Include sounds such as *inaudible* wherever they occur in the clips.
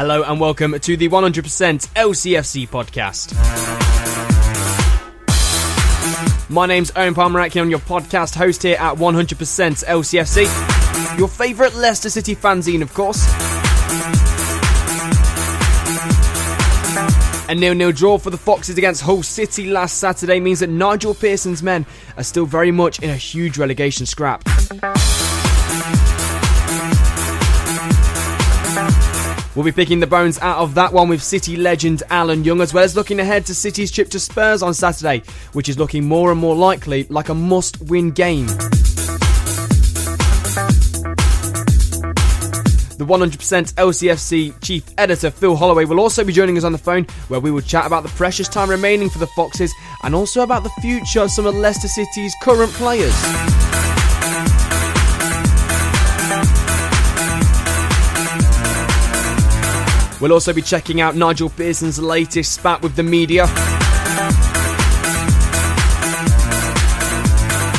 Hello and welcome to the 100% LCFC podcast. My name's Owen Palmeraki, I'm your podcast host here at 100% LCFC. Your favourite Leicester City fanzine, of course. A nil-nil draw for the Foxes against Hull City last Saturday means that Nigel Pearson's men are still very much in a huge relegation scrap. We'll be picking the bones out of that one with City legend Alan Young, as well as looking ahead to City's trip to Spurs on Saturday, which is looking more and more likely like a must win game. The 100% LCFC chief editor Phil Holloway will also be joining us on the phone, where we will chat about the precious time remaining for the Foxes and also about the future of some of Leicester City's current players. We'll also be checking out Nigel Pearson's latest spat with the media.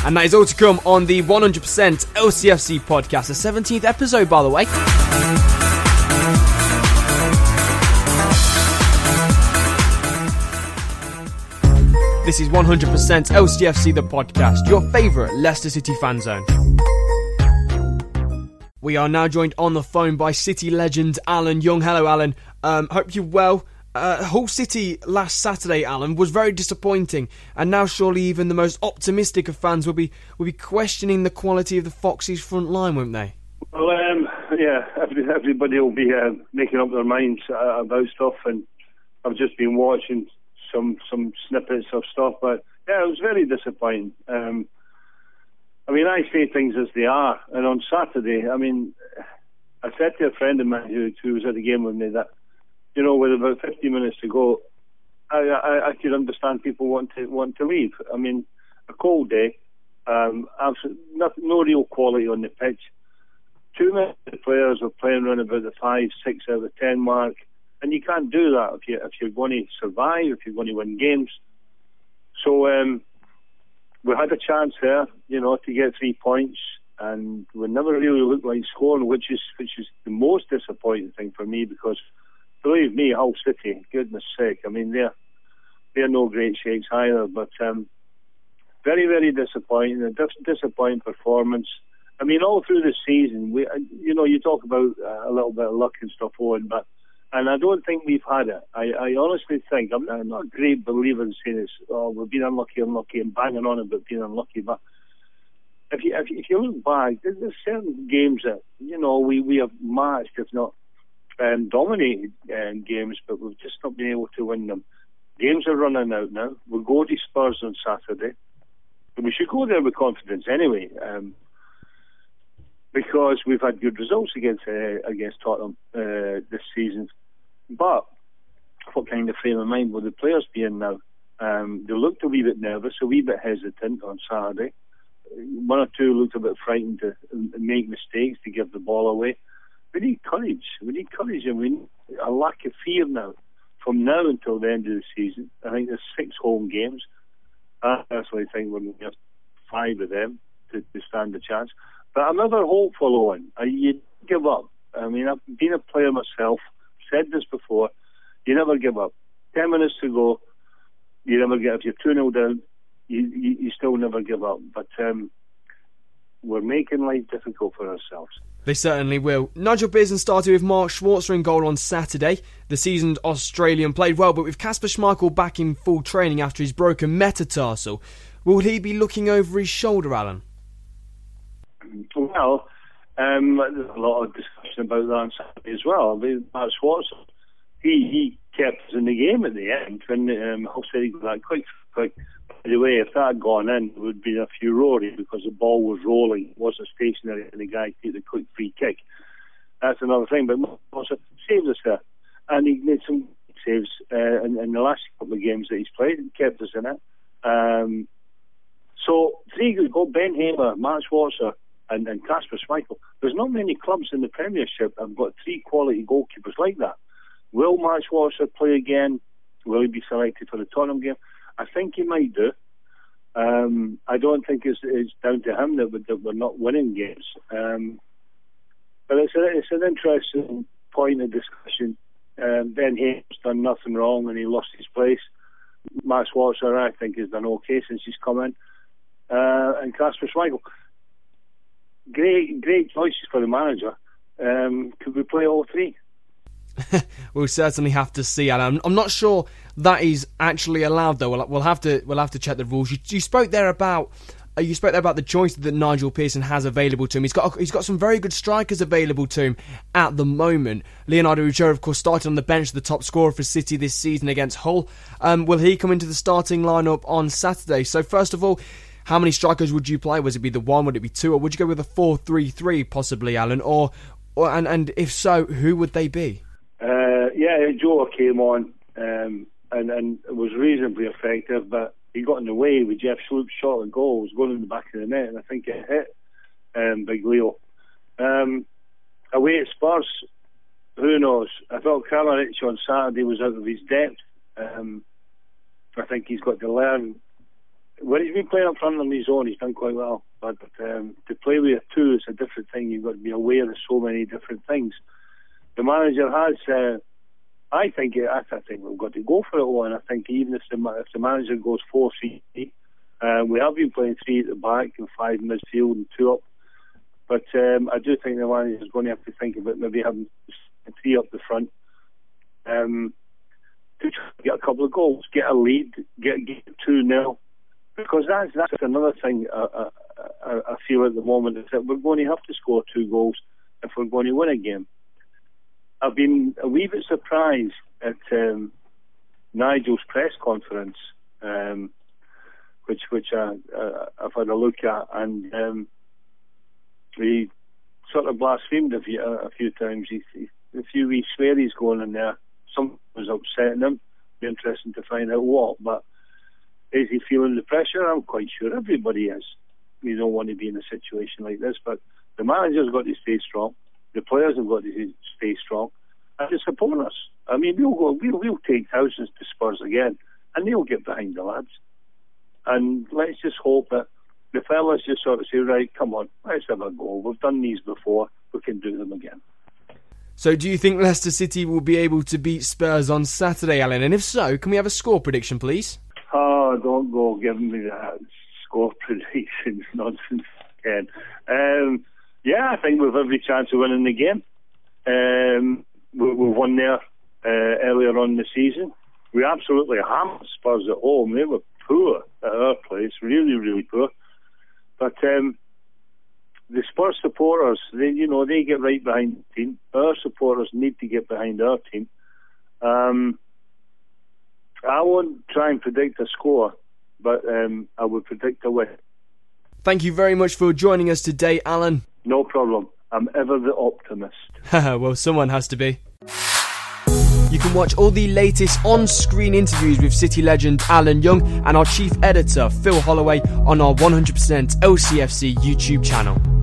And that is all to come on the 100% LCFC podcast, the 17th episode, by the way. This is 100% LCFC, the podcast, your favourite Leicester City fanzine. We are now joined on the phone by City legend Alan Young. Hello, Alan. Um, hope you're well. Uh, Hull City last Saturday, Alan, was very disappointing, and now surely even the most optimistic of fans will be will be questioning the quality of the Foxes' front line, won't they? Well, um, yeah, every, everybody will be uh, making up their minds uh, about stuff, and I've just been watching some some snippets of stuff, but yeah, it was very disappointing. Um, I mean, I say things as they are. And on Saturday, I mean, I said to a friend of mine who, who was at the game with me that, you know, with about 50 minutes to go, I, I, I could understand people want to want to leave. I mean, a cold day, um, no real quality on the pitch. Too many players are playing around about the five, six out of ten mark, and you can't do that if you if you're going to survive, if you're going to win games. So um, we had a chance there, you know, to get three points, and we never really looked like scoring, which is which is the most disappointing thing for me because, believe me, Hull City, goodness sake, I mean they're they're no great shakes either, but um, very very disappointing, a dis- disappointing performance. I mean, all through the season, we, you know, you talk about uh, a little bit of luck and stuff, Owen, but and I don't think we've had it. I, I honestly think I'm, I'm, not a great believer in saying this. Oh, we've been unlucky, unlucky, and banging on about being unlucky. But if you if if you look back, there's, there's certain games that you know we we have matched, if not um, dominated um, games, but we've just not been able to win them. Games are running out now. We'll go to Spurs on Saturday. But we should go there with confidence anyway. Um, because we've had good results against uh, against Tottenham uh, this season. But what kind of frame of mind will the players be in now? Um, they looked a wee bit nervous, a wee bit hesitant on Saturday. One or two looked a bit frightened to make mistakes to give the ball away. We need courage. We need courage, and we need a lack of fear now. From now until the end of the season, I think there's six home games. I personally think we're going to have five of them to, to stand a chance. But another hopeful Owen. Uh, you give up. I mean, I've been a player myself. Said this before. You never give up. Ten minutes to go. You never get if you're two 0 down. You, you, you still never give up. But um, we're making life difficult for ourselves. They certainly will. Nigel Pearson started with Mark Schwarzer in goal on Saturday. The seasoned Australian played well, but with Kasper Schmeichel back in full training after his broken metatarsal, will he be looking over his shoulder, Alan? Well, um, there's a lot of discussion about that on Saturday as well. I mean, Mark Schwarzer, he, he kept us in the game at the end when um, Hull City got that quick, quick by the way, if that had gone in, there would be a furore because the ball was rolling, wasn't stationary, and the guy took the quick free kick. That's another thing. But also saved us there, and he made some saves uh, in, in, the last couple of games that he's played, and kept us in it. Um, so three good goals: Ben Hamer, Mark Schwarzer, and, and Kasper Schmeichel. There's not many clubs in the Premiership that have got three quality goalkeepers like that. Will Mark Schwarzer play again? Will he be selected for the Tottenham game? I think he might do. Um, I don't think it's, it's down to him that, that we're not winning games. Um, but it's, a, it's an interesting point of discussion. Um, ben Hamer's done nothing wrong and he lost his place. Mark Schwarzer, I think, has done okay since he's come in. Uh, and Kasper Schmeichel. Great, great choices for the manager. Um, could we play all three? *laughs* we'll certainly have to see. And I'm, I'm, not sure that is actually allowed, though. We'll, we'll have to we'll have to check the rules. You, you spoke there about uh, you spoke there about the choice that Nigel Pearson has available to him. He's got he's got some very good strikers available to him at the moment. Leonardo Ulloa, of course, started on the bench, the top scorer for City this season against Hull. Um, will he come into the starting lineup on Saturday? So first of all. How many strikers would you play? Would it be the one? Would it be two? Or would you go with a four-three-three, possibly, Alan? Or, or and and if so, who would they be? Uh, yeah, Joe came on um, and and was reasonably effective, but he got in the way with Jeff Schlupp's shot and goal. It was going in the back of the net, and I think it hit um, Big Leo. Um, away at Spurs, who knows? I thought Kramaric on Saturday was out of his depth. Um, I think he's got to learn. When he's been playing up front on his own, he's done quite well. But um, to play with a two, it's a different thing. You've got to be aware of so many different things the manager has. Uh, I think I, think we've got to go for it, and I think even if the if the manager goes four three, uh, we have been playing three at the back and five midfield and two up. But um, I do think the manager is going to have to think about maybe having three up the front. Um, to get a couple of goals, get a lead, get get two nil, because that's that's another thing I, I, I feel at the moment is that we're going to have to score two goals if we're going to win a game. I've been a wee bit surprised at um, Nigel's press conference, um, which which I, I've had a look at, and um, he sort of blasphemed a few, a few times. He, he, a few wee swearies going in there. Some was upsetting him. Be interesting to find out what. But is he feeling the pressure? I'm quite sure everybody is. You don't want to be in a situation like this, but the manager's got to stay strong. The players have got to stay strong and the supporters. I mean, we'll go, we'll, we'll take thousands to Spurs again, and they'll get behind the lads. And let's just hope that the fellas just sort of say, right, come on, let's have a go. We've done these before, we can do them again. So, do you think Leicester City will be able to beat Spurs on Saturday, Alan? And if so, can we have a score prediction, please? Oh, don't go giving me that score *laughs* predictions nonsense again. Um, yeah, I think we've every chance of winning the game. Um, we, we won there uh, earlier on the season. We absolutely hammered Spurs at home. They were poor at our place, really, really poor. But um, the Spurs supporters, they, you know, they get right behind the team. Our supporters need to get behind our team. Um, I won't try and predict a score, but um, I would predict a win. Thank you very much for joining us today, Alan. No problem. I'm ever the optimist. *laughs* well, someone has to be. You can watch all the latest on screen interviews with City legend Alan Young and our chief editor Phil Holloway on our 100% LCFC YouTube channel.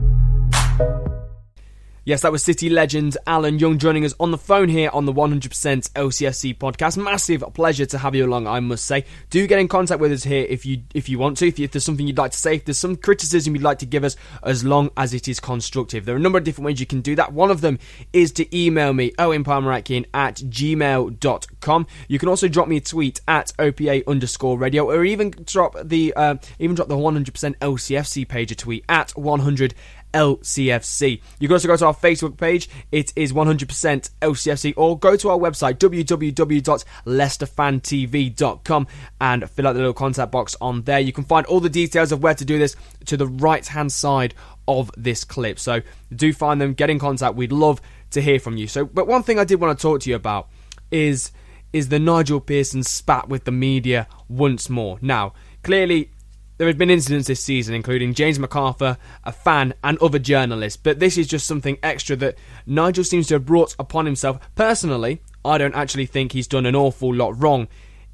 Yes, that was City legend Alan Young joining us on the phone here on the 100% LCFC podcast. Massive pleasure to have you along, I must say. Do get in contact with us here if you if you want to. If, if there's something you'd like to say, if there's some criticism you'd like to give us, as long as it is constructive. There are a number of different ways you can do that. One of them is to email me, owenpalmeratkin at gmail.com. You can also drop me a tweet at OPA underscore radio, or even drop the uh, even drop the 100% LCFC page a tweet at 100 LCFC. You can also go to our Facebook page, it is 100% LCFC, or go to our website, www.leicesterfantv.com, and fill out the little contact box on there. You can find all the details of where to do this to the right hand side of this clip. So do find them, get in contact. We'd love to hear from you. So, but one thing I did want to talk to you about is is the Nigel Pearson spat with the media once more. Now, clearly there have been incidents this season, including James McArthur, a fan, and other journalists, but this is just something extra that Nigel seems to have brought upon himself. Personally, I don't actually think he's done an awful lot wrong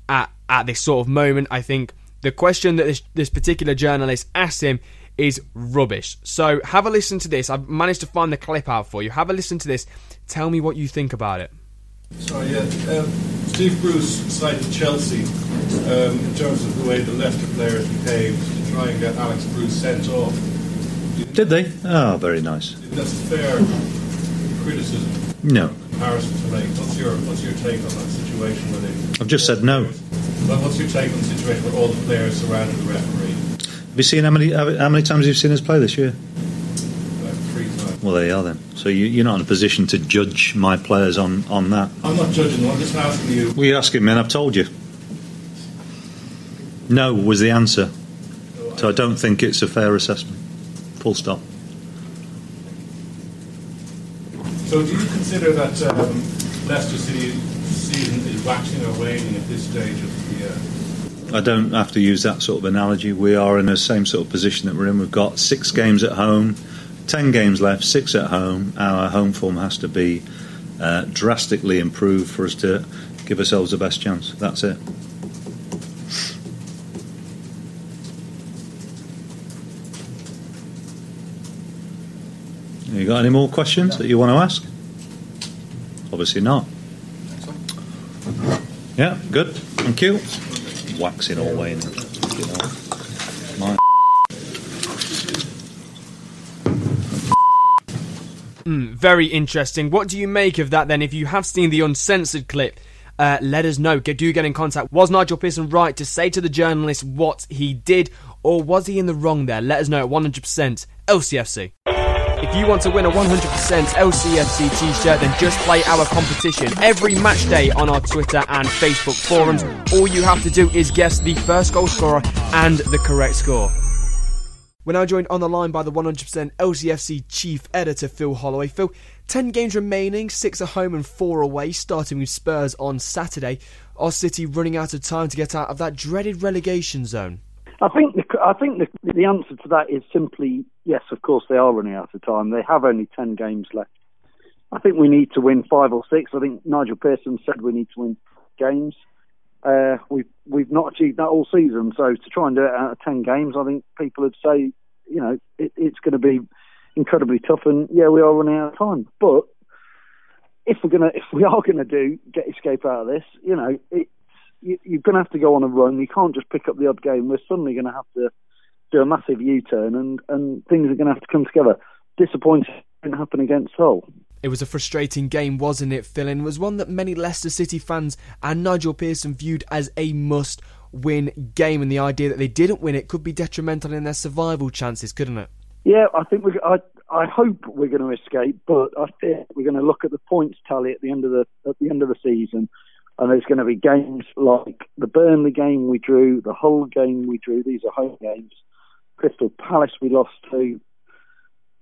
at, at this sort of moment. I think the question that this, this particular journalist asked him is rubbish. So have a listen to this. I've managed to find the clip out for you. Have a listen to this. Tell me what you think about it. Sorry, yeah. Um, Steve Bruce cited Chelsea um, in terms of the way the Leicester players behaved to try and get Alex Bruce sent off. Did they? Oh, very nice. That's a fair criticism. No. Comparison to make. What's your What's your take on that situation? Where they, I've just said no. Well, what's your take on the situation where all the players surrounded the referee? Have you seen how many how many times you've seen us play this year? Like three times. Well, there you are then. So you, you're not in a position to judge my players on, on that. I'm not judging them. I'm just asking you. Well, you're asking me, and I've told you. No was the answer. So I don't think it's a fair assessment. Full stop. So, do you consider that um, Leicester City season is waxing or waning at this stage of the year? I don't have to use that sort of analogy. We are in the same sort of position that we're in. We've got six games at home, ten games left, six at home. Our home form has to be uh, drastically improved for us to give ourselves the best chance. That's it. You got any more questions that you want to ask? Obviously not. Yeah, good. Thank you. Waxing all way in. You know. My Mm, very interesting. What do you make of that then? If you have seen the uncensored clip, uh, let us know. Do get in contact. Was Nigel Pearson right to say to the journalist what he did, or was he in the wrong there? Let us know at 100% LCFC. If you want to win a 100% LCFC t-shirt, then just play our competition every match day on our Twitter and Facebook forums. All you have to do is guess the first goal scorer and the correct score. We're now joined on the line by the 100% LCFC chief editor Phil Holloway. Phil, 10 games remaining, 6 at home and 4 away, starting with Spurs on Saturday. Our City running out of time to get out of that dreaded relegation zone? I think the, I think the, the answer to that is simply yes. Of course, they are running out of time. They have only ten games left. I think we need to win five or six. I think Nigel Pearson said we need to win games. Uh, we've we've not achieved that all season. So to try and do it out of ten games, I think people would say, you know, it, it's going to be incredibly tough. And yeah, we are running out of time. But if we're gonna, *laughs* if we are gonna do get escape out of this, you know, it, you, you're to have to go on a run. You can't just pick up the odd game. We're suddenly to have to do a massive U-turn, and and things are to have to come together. Disappointing happen against Hull. It was a frustrating game, wasn't it, Phil? And it was one that many Leicester City fans and Nigel Pearson viewed as a must-win game, and the idea that they didn't win it could be detrimental in their survival chances, couldn't it? Yeah, I think we. I I hope we're going to escape, but I think we're going to look at the points tally at the end of the at the end of the season and there's going to be games like the Burnley game we drew, the Hull game we drew. These are home games. Crystal Palace we lost to.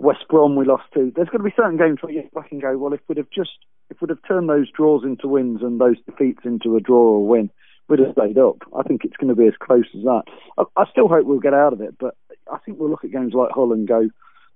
West Brom we lost to. There's going to be certain games where you back and go, well, if we'd have just if we'd have turned those draws into wins and those defeats into a draw or a win, we'd have stayed up. I think it's going to be as close as that. I, I still hope we'll get out of it, but I think we'll look at games like Hull and go,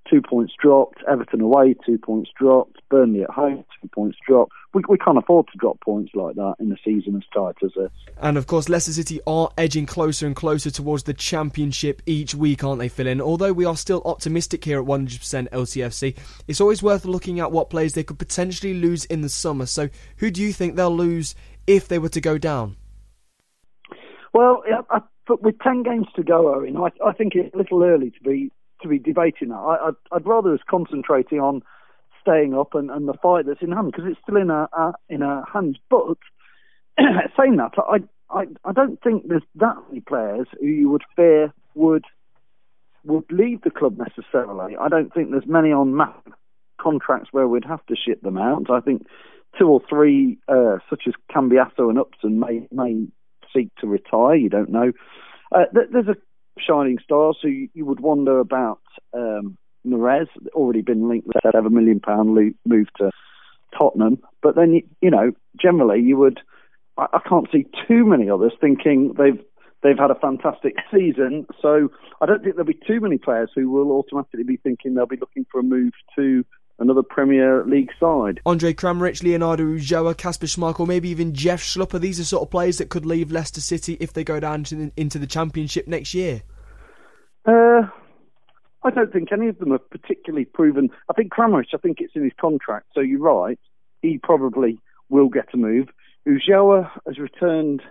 two points dropped. Everton away, two points dropped. Burnley at home, two points dropped. We, we can't afford to drop points like that in a season as tight as this. And of course, Leicester City are edging closer and closer towards the Championship each week, aren't they, Phil? And although we are still optimistic here at 100% LCFC, it's always worth looking at what players they could potentially lose in the summer. So, who do you think they'll lose if they were to go down? Well, I, but with ten games to go, Owen, I, I think it's a little early to be to be debating that. I, I'd, I'd rather us concentrating on staying up and, and the fight that's in hand because it's still in our in our hands. But *clears throat* saying that, I, I I don't think there's that many players who you would fear would would leave the club necessarily. I don't think there's many on map contracts where we'd have to ship them out. I think two or three, uh, such as Cambiasso and Upson, may may seek to retire. You don't know. Uh, there's a shining star, so you, you would wonder about um, Mahrez, already been linked with a seven million pound move to Tottenham. But then you know, generally you would. I, I can't see too many others thinking they've they've had a fantastic season. So I don't think there'll be too many players who will automatically be thinking they'll be looking for a move to another Premier League side. Andre Kramaric, Leonardo Ulloa, Kasper Schmeichel, maybe even Jeff Schlupp. These are sort of players that could leave Leicester City if they go down to the, into the Championship next year. Uh, I don't think any of them have particularly proven. I think Kramaric, I think it's in his contract, so you're right. He probably will get a move. Ulloa has returned,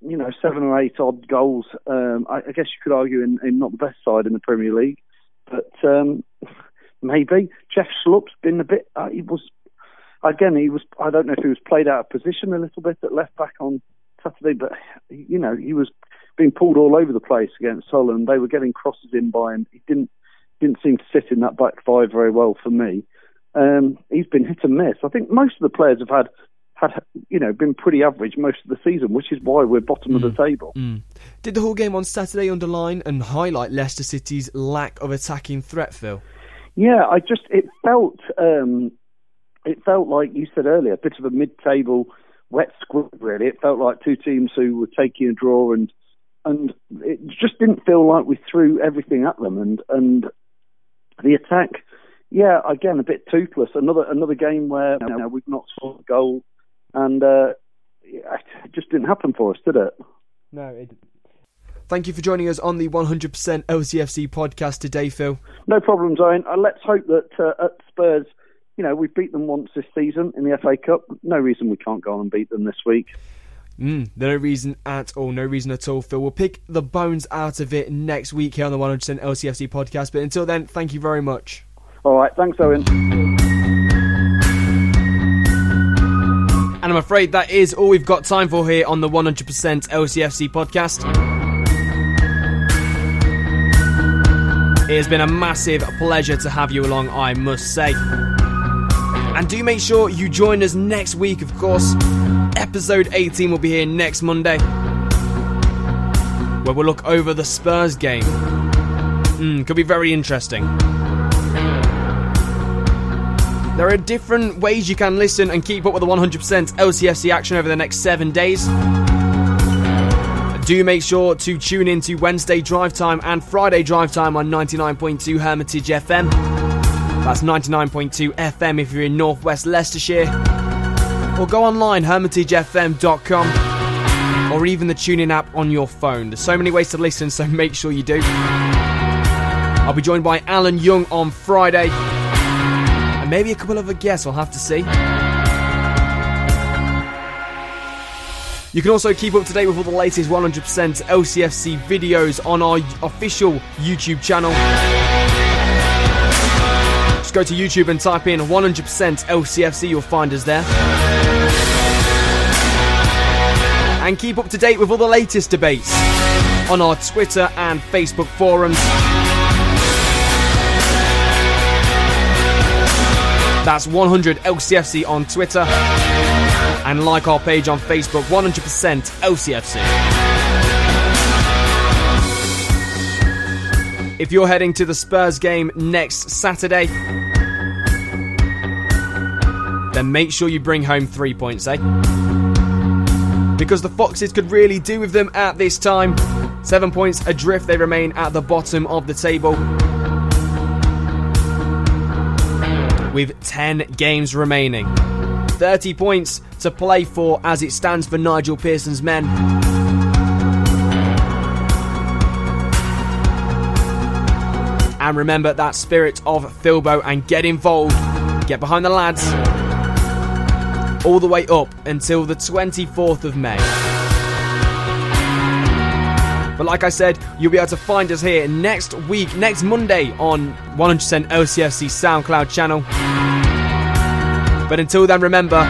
you know, seven or eight odd goals. Um, I, I, guess you could argue in, in, not the best side in the Premier League, but um, maybe Jeff Schlupp's been a bit. Uh, he was again. He was. I don't know if he was played out of position a little bit at left back on Saturday, but you know he was being pulled all over the place against Hull, and they were getting crosses in by him. He didn't didn't seem to sit in that back five very well for me. Um, he's been hit and miss. I think most of the players have had had you know been pretty average most of the season, which is why we're bottom mm. of the mm. table. Mm. Did the whole game on Saturday underline and highlight Leicester City's lack of attacking threat, Phil? Yeah, I just it felt um, it felt like you said earlier, a bit of a mid-table wet squib. Really, it felt like two teams who were taking a draw, and and it just didn't feel like we threw everything at them. And and the attack, yeah, again a bit toothless. Another another game where you know, we've not scored a goal, and uh, it just didn't happen for us, did it? No, it Thank you for joining us on the 100% LCFC podcast today, Phil. No problem, Owen. Uh, let's hope that uh, at Spurs, you know, we've beat them once this season in the FA Cup. No reason we can't go on and beat them this week. Mm, no reason at all. No reason at all, Phil. We'll pick the bones out of it next week here on the 100% LCFC podcast. But until then, thank you very much. All right. Thanks, Owen. And I'm afraid that is all we've got time for here on the 100% LCFC podcast. It has been a massive pleasure to have you along, I must say. And do make sure you join us next week, of course. Episode 18 will be here next Monday, where we'll look over the Spurs game. Mm, could be very interesting. There are different ways you can listen and keep up with the 100% LCFC action over the next seven days. Do make sure to tune in to Wednesday Drive Time and Friday Drive Time on 99.2 Hermitage FM. That's 99.2 FM if you're in northwest Leicestershire. Or go online, hermitagefm.com, or even the TuneIn app on your phone. There's so many ways to listen, so make sure you do. I'll be joined by Alan Young on Friday, and maybe a couple of other guests, I'll have to see. You can also keep up to date with all the latest 100% LCFC videos on our official YouTube channel. Just go to YouTube and type in 100% LCFC, you'll find us there. And keep up to date with all the latest debates on our Twitter and Facebook forums. That's 100 LCFC on Twitter and like our page on Facebook 100% LCFC. If you're heading to the Spurs game next Saturday, then make sure you bring home three points, eh? Because the Foxes could really do with them at this time. Seven points adrift, they remain at the bottom of the table. with 10 games remaining. 30 points to play for as it stands for Nigel Pearson's men. And remember that spirit of Filbo and get involved. Get behind the lads. All the way up until the 24th of May. But like I said, you'll be able to find us here next week, next Monday on 100% LCFC SoundCloud channel. But until then, remember,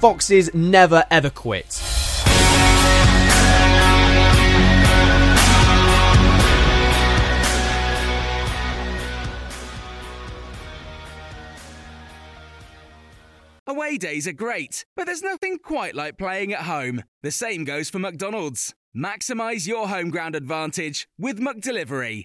Foxes never ever quit. Away days are great, but there's nothing quite like playing at home. The same goes for McDonald's. Maximize your home ground advantage with McDelivery.